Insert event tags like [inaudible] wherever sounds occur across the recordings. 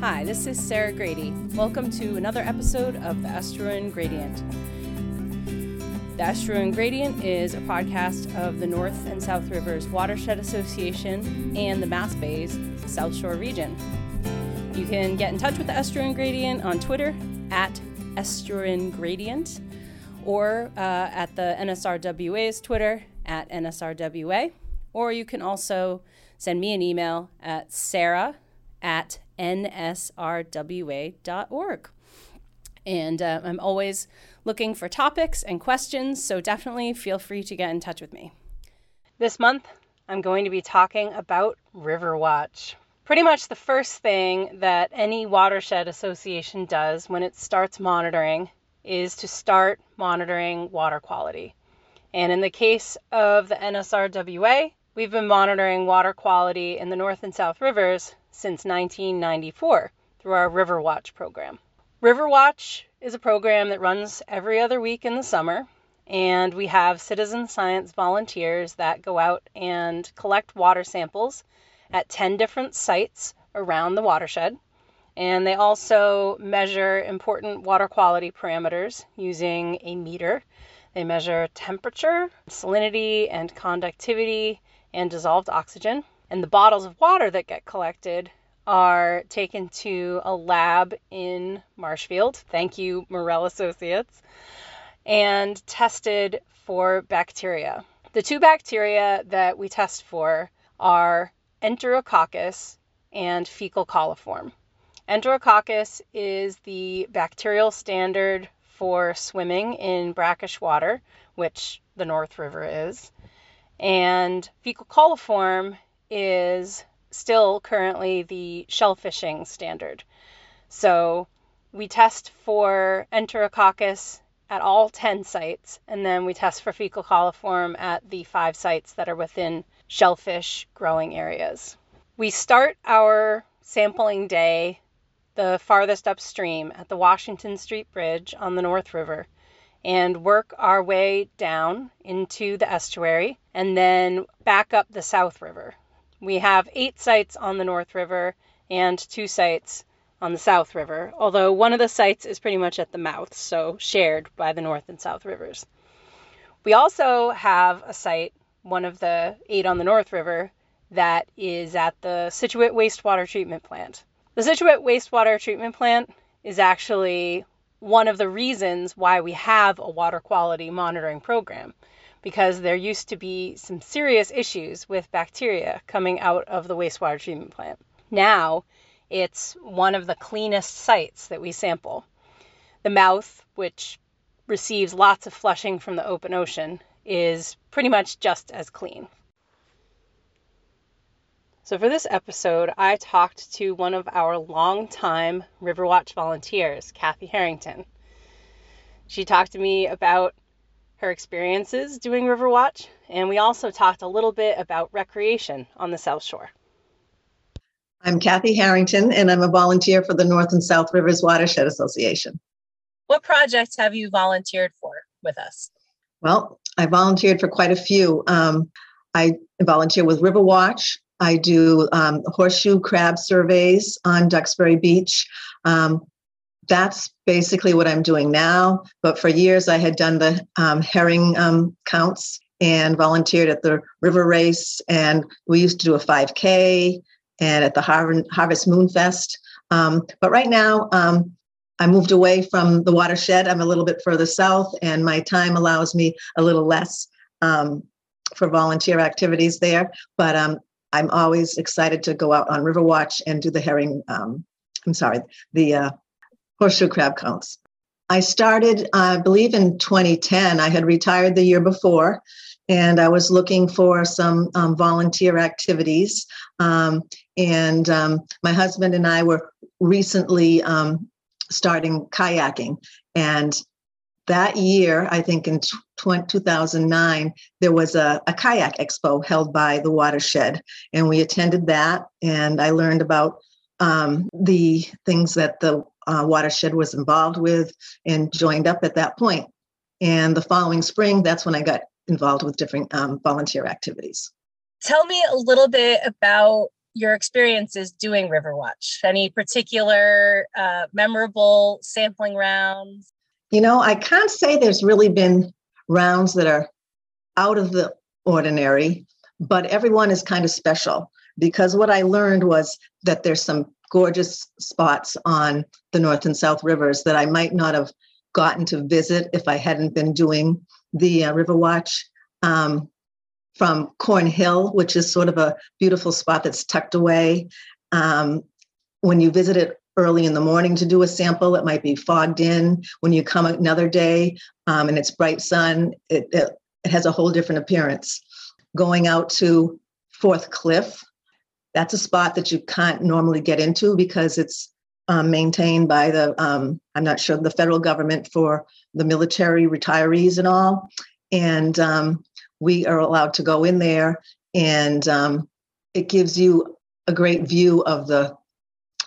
Hi, this is Sarah Grady. Welcome to another episode of the Estuarine Gradient. The Estuarine Gradient is a podcast of the North and South Rivers Watershed Association and the Mass Bays South Shore region. You can get in touch with the Estuarine Gradient on Twitter at Estuarine Gradient or uh, at the NSRWA's Twitter at NSRWA. Or you can also send me an email at sarah at nsrwa.org. And uh, I'm always looking for topics and questions, so definitely feel free to get in touch with me. This month, I'm going to be talking about Riverwatch. Pretty much the first thing that any watershed association does when it starts monitoring is to start monitoring water quality. And in the case of the NSRWA, we've been monitoring water quality in the North and South Rivers since 1994 through our Riverwatch program. Riverwatch is a program that runs every other week in the summer, and we have citizen science volunteers that go out and collect water samples at 10 different sites around the watershed. And they also measure important water quality parameters using a meter. They measure temperature, salinity, and conductivity, and dissolved oxygen. And the bottles of water that get collected are taken to a lab in Marshfield. Thank you, Morel Associates. And tested for bacteria. The two bacteria that we test for are Enterococcus and fecal coliform. Enterococcus is the bacterial standard for swimming in brackish water, which the North River is. And fecal coliform is still currently the shellfishing standard. So we test for Enterococcus at all 10 sites, and then we test for fecal coliform at the five sites that are within shellfish growing areas. We start our sampling day the farthest upstream at the Washington Street Bridge on the North River and work our way down into the estuary and then back up the South River. We have eight sites on the North River and two sites on the South River, although one of the sites is pretty much at the mouth, so shared by the North and South Rivers. We also have a site, one of the eight on the North River, that is at the Scituate Wastewater Treatment Plant. The Scituate Wastewater Treatment Plant is actually one of the reasons why we have a water quality monitoring program because there used to be some serious issues with bacteria coming out of the wastewater treatment plant. Now, it's one of the cleanest sites that we sample. The mouth, which receives lots of flushing from the open ocean, is pretty much just as clean. So, for this episode, I talked to one of our longtime Riverwatch volunteers, Kathy Harrington. She talked to me about her experiences doing river watch, and we also talked a little bit about recreation on the South Shore. I'm Kathy Harrington, and I'm a volunteer for the North and South Rivers Watershed Association. What projects have you volunteered for with us? Well, I volunteered for quite a few. Um, I volunteer with River Watch. I do um, horseshoe crab surveys on Duxbury Beach. Um, that's basically what I'm doing now. But for years, I had done the um, herring um, counts and volunteered at the river race. And we used to do a 5K and at the Har- Harvest Moon Fest. Um, but right now, um, I moved away from the watershed. I'm a little bit further south, and my time allows me a little less um, for volunteer activities there. But um, I'm always excited to go out on Riverwatch and do the herring. I'm sorry, the uh, horseshoe crab counts. I started, I believe, in 2010. I had retired the year before, and I was looking for some um, volunteer activities. Um, and um, my husband and I were recently um, starting kayaking. And that year, I think in 2009, there was a, a kayak expo held by the watershed. And we attended that, and I learned about um, the things that the uh, watershed was involved with and joined up at that point. And the following spring, that's when I got involved with different um, volunteer activities. Tell me a little bit about your experiences doing Riverwatch? Any particular uh, memorable sampling rounds? You know, I can't say there's really been rounds that are out of the ordinary, but everyone is kind of special because what I learned was that there's some gorgeous spots on the North and South rivers that I might not have gotten to visit if I hadn't been doing the uh, Riverwatch. Um, from Corn Hill, which is sort of a beautiful spot that's tucked away. Um, when you visit it early in the morning to do a sample, it might be fogged in. When you come another day um, and it's bright sun, it, it, it has a whole different appearance. Going out to Fourth Cliff, that's a spot that you can't normally get into because it's um, maintained by the, um, I'm not sure, the federal government for the military retirees and all. And um, we are allowed to go in there and um, it gives you a great view of the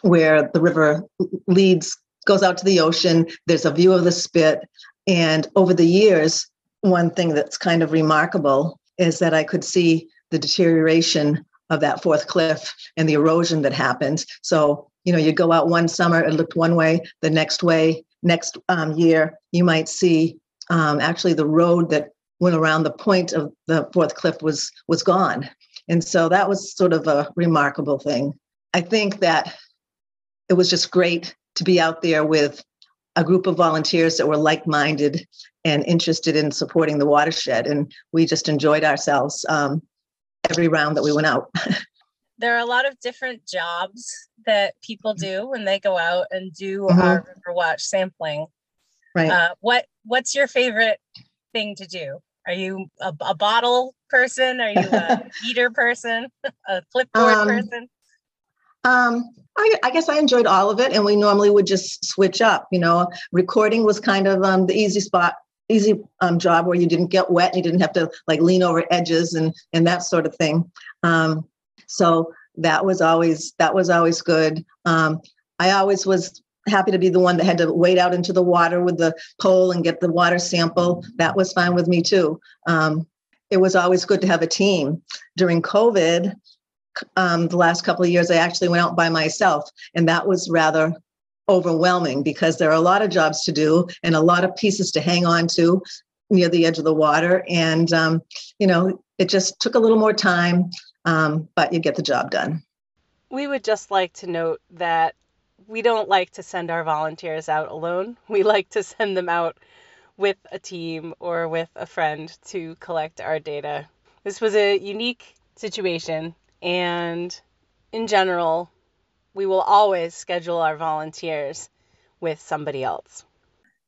where the river leads goes out to the ocean there's a view of the spit and over the years one thing that's kind of remarkable is that i could see the deterioration of that fourth cliff and the erosion that happened. So you know you go out one summer it looked one way the next way next um, year you might see um, actually the road that went around the point of the fourth cliff was was gone. And so that was sort of a remarkable thing. I think that it was just great to be out there with a group of volunteers that were like-minded and interested in supporting the watershed and we just enjoyed ourselves um, every round that we went out [laughs] there are a lot of different jobs that people do when they go out and do mm-hmm. our river watch sampling right uh, what what's your favorite thing to do are you a, a bottle person? Are you a [laughs] heater person? [laughs] A clipboard um, person? Um, I, I, guess I enjoyed all of it, and we normally would just switch up. You know, recording was kind of um, the easy spot, easy um, job where you didn't get wet, and you didn't have to like lean over edges and and that sort of thing. Um, so that was always that was always good. Um, I always was happy to be the one that had to wade out into the water with the pole and get the water sample. That was fine with me too. Um, it was always good to have a team. During COVID, um, the last couple of years, I actually went out by myself, and that was rather overwhelming because there are a lot of jobs to do and a lot of pieces to hang on to near the edge of the water. And, um, you know, it just took a little more time, um, but you get the job done. We would just like to note that we don't like to send our volunteers out alone. We like to send them out with a team or with a friend to collect our data. This was a unique situation, and in general, we will always schedule our volunteers with somebody else.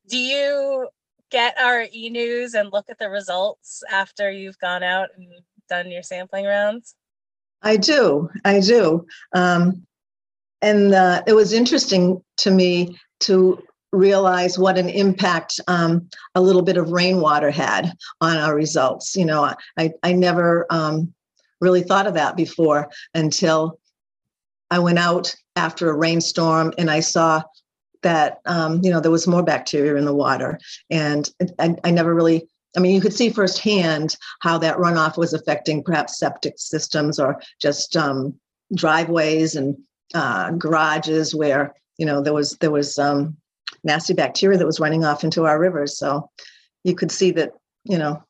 Do you get our e news and look at the results after you've gone out and done your sampling rounds? I do. I do. Um, and uh, it was interesting to me to realize what an impact um, a little bit of rainwater had on our results. You know, I, I never um, really thought of that before until I went out after a rainstorm and I saw that, um, you know, there was more bacteria in the water. And I, I never really I mean, you could see firsthand how that runoff was affecting perhaps septic systems or just um, driveways and uh, garages where you know there was there was um, nasty bacteria that was running off into our rivers. So you could see that you know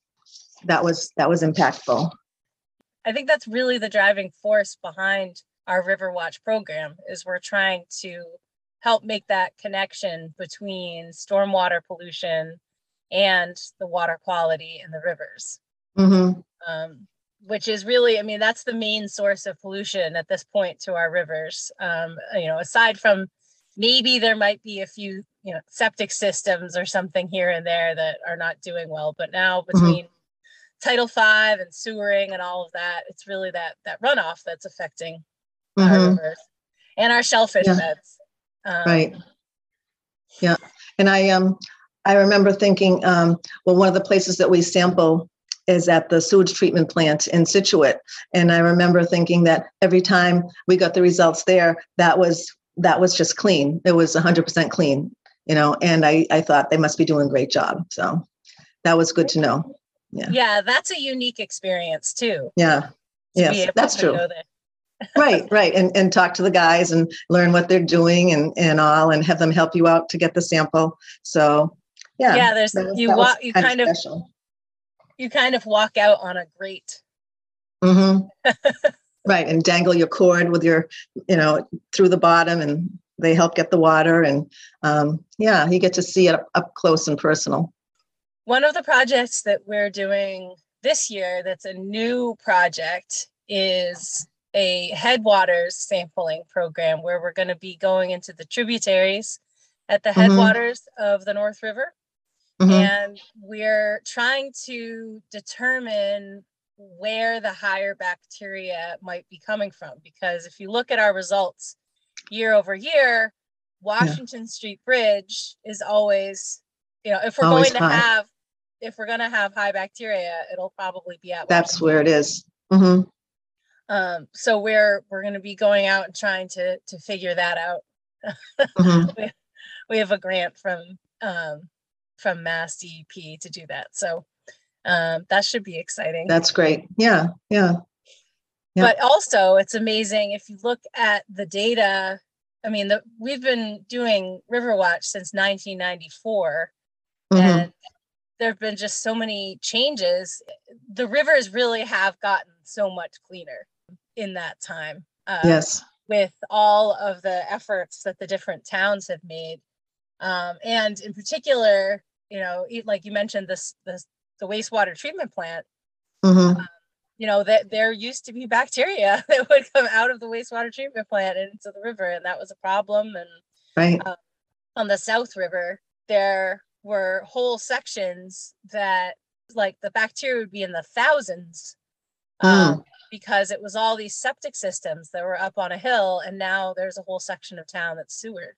that was that was impactful. I think that's really the driving force behind our River Watch program is we're trying to help make that connection between stormwater pollution and the water quality in the rivers. Mm-hmm. Um, which is really, I mean, that's the main source of pollution at this point to our rivers. Um, you know, aside from maybe there might be a few, you know, septic systems or something here and there that are not doing well, but now mm-hmm. between mm-hmm. Title Five and sewering and all of that, it's really that that runoff that's affecting mm-hmm. our rivers and our shellfish yeah. beds. Um, right. Yeah, and I um I remember thinking, um, well, one of the places that we sample is at the sewage treatment plant in Scituate. And I remember thinking that every time we got the results there, that was that was just clean. It was 100% clean, you know. And I I thought they must be doing a great job. So that was good to know. Yeah. Yeah, that's a unique experience too. Yeah. Yes, that's true. Right, right. And and talk to the guys and learn what they're doing and, and all and have them help you out to get the sample. So yeah. Yeah, there's you walk you kind of, of you kind of walk out on a grate. Mm-hmm. [laughs] right. And dangle your cord with your, you know, through the bottom and they help get the water and um, yeah, you get to see it up, up close and personal. One of the projects that we're doing this year that's a new project is a headwaters sampling program where we're going to be going into the tributaries at the mm-hmm. headwaters of the North River. Mm-hmm. And we're trying to determine where the higher bacteria might be coming from. Because if you look at our results year over year, Washington yeah. Street Bridge is always, you know, if we're always going to high. have, if we're going to have high bacteria, it'll probably be at. That's where it is. Mm-hmm. Um, so we're we're going to be going out and trying to to figure that out. mm-hmm. [laughs] we, we have a grant from um, from Mass DEP to do that, so um, that should be exciting. That's great. Yeah, yeah. yeah. But also, it's amazing if you look at the data. I mean, the, we've been doing Riverwatch since 1994, mm-hmm. and there have been just so many changes. The rivers really have gotten so much cleaner in that time. Uh, yes. With all of the efforts that the different towns have made. Um, and in particular, you know, like you mentioned, this, this the wastewater treatment plant. Mm-hmm. Um, you know that there used to be bacteria [laughs] that would come out of the wastewater treatment plant into the river, and that was a problem. And right. Um, on the South River, there were whole sections that, like, the bacteria would be in the thousands. Mm. Um, because it was all these septic systems that were up on a hill, and now there's a whole section of town that's sewered.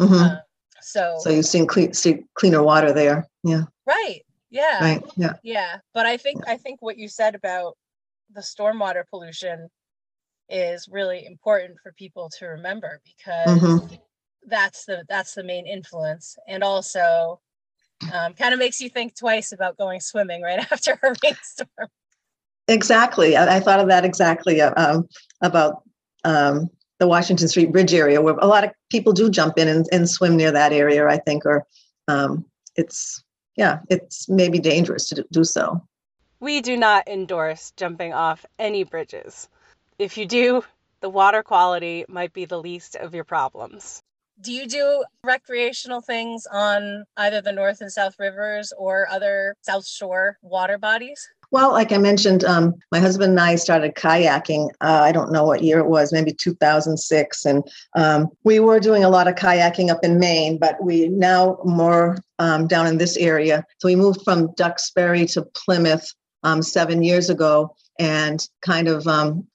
Mm-hmm. Uh, so, so you've seen clean, see cleaner water there, yeah. Right. Yeah. Right. Yeah. Yeah, but I think I think what you said about the stormwater pollution is really important for people to remember because mm-hmm. That's the that's the main influence, and also um, kind of makes you think twice about going swimming right [laughs] after a rainstorm. Exactly. I, I, thought of that exactly uh, um, about um, the Washington Street Bridge area, where a lot of people do jump in and, and swim near that area. I think, or um, it's yeah, it's maybe dangerous to do so. We do not endorse jumping off any bridges. If you do, the water quality might be the least of your problems. Do you do recreational things on either the North and South rivers or other South Shore water bodies? Well, like I mentioned, um, my husband and I started kayaking. Uh, I don't know what year it was, maybe 2006. And um, we were doing a lot of kayaking up in Maine, but we now more um, down in this area. So we moved from Duxbury to Plymouth um, seven years ago and kind of um,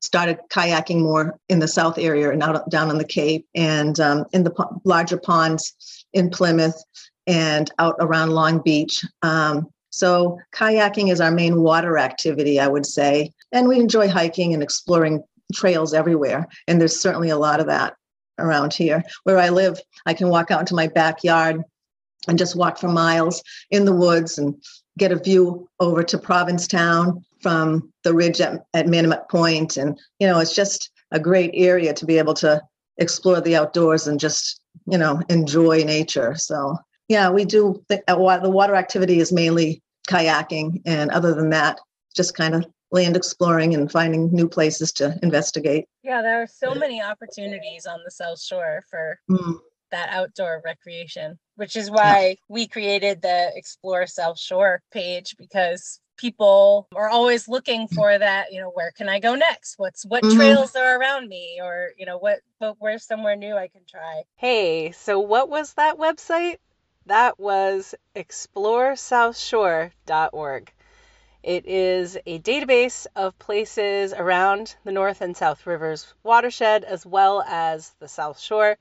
started kayaking more in the south area and out down on the Cape and um, in the larger ponds in Plymouth and out around Long Beach. Um, so kayaking is our main water activity, I would say. And we enjoy hiking and exploring trails everywhere. And there's certainly a lot of that around here. Where I live, I can walk out into my backyard and just walk for miles in the woods and get a view over to Provincetown from the ridge at, at Manomet Point. And, you know, it's just a great area to be able to explore the outdoors and just, you know, enjoy nature. So yeah, we do. Think the water activity is mainly kayaking, and other than that, just kind of land exploring and finding new places to investigate. Yeah, there are so many opportunities on the South Shore for mm. That outdoor recreation, which is why we created the Explore South Shore page because people are always looking for that you know where can i go next? What's what mm-hmm. trails are around me? Or you know what but where's somewhere new i can try? Hey so what was that website? That was exploresouthshore.org. It is a database of places around the North and South Rivers watershed, as well as the South Shore,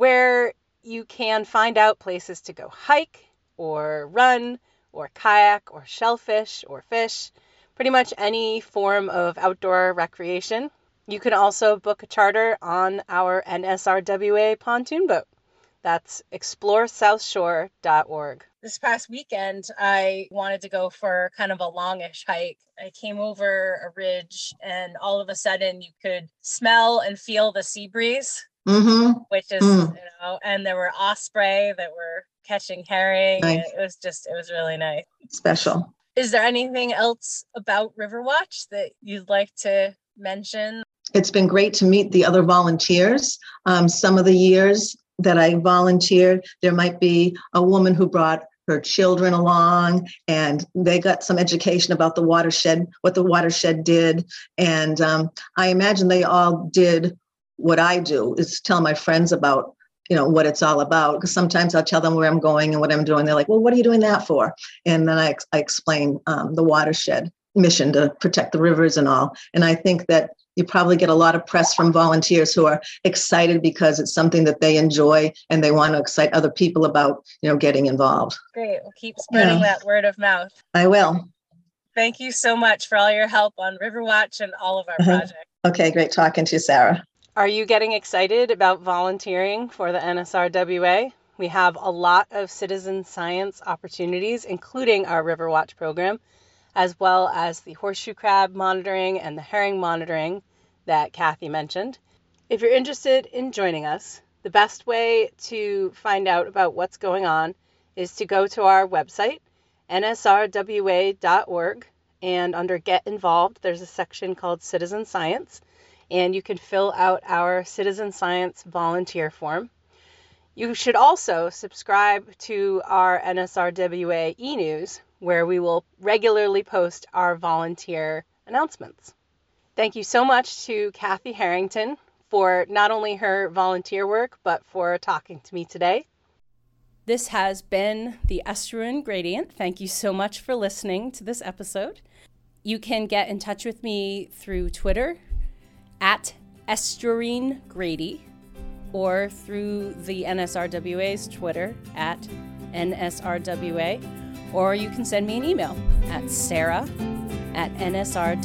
where you can find out places to go hike, or run, or kayak, or shellfish, or fish, pretty much any form of outdoor recreation. You can also book a charter on our NSRWA pontoon boat. That's exploresouthshore.org. this past weekend, I wanted to go for kind of a longish hike. I came over a ridge, and all of a sudden, you could smell and feel the sea breeze, Mm-hmm. which is, Mm. you know, and there were osprey that were catching herring. Nice. It was just, it was really nice. Special. Is there anything else about Riverwatch that you'd like to mention? It's been great to meet the other volunteers. Um, some of the years that I volunteered, there might be a woman who brought her children along and they got some education about the watershed, what the watershed did. And um, I imagine they all did what I do is tell my friends about you know what it's all about because sometimes I'll tell them where I'm going and what I'm doing. They're like, "Well, what are you doing that for?" And then I, I explain um, the watershed mission to protect the rivers and all. And I think that you probably get a lot of press from volunteers who are excited because it's something that they enjoy and they want to excite other people about you know getting involved. Great. We'll keep spreading Yeah. that word of mouth. I will. Thank you so much for all your help on Riverwatch and all of our Uh-huh. projects. Okay, great talking to you, Sarah. Are you getting excited about volunteering for the NSRWA? We have a lot of citizen science opportunities, including our Riverwatch program, as well as the horseshoe crab monitoring and the herring monitoring that Kathy mentioned. If you're interested in joining us, the best way to find out about what's going on is to go to our website, nsrwa.org, and under Get Involved, there's a section called Citizen Science and you can fill out our citizen science volunteer form. You should also subscribe to our NSRWA e news, where we will regularly post our volunteer announcements. Thank you so much to Kathy Harrington for not only her volunteer work, but for talking to me today. This has been the Estuarine Gradient. Thank you so much for listening to this episode. You can get in touch with me through Twitter at Estuarine Grady or through the NSRWA's Twitter at NSRWA, or you can send me an email at sarah at nsrwa.org.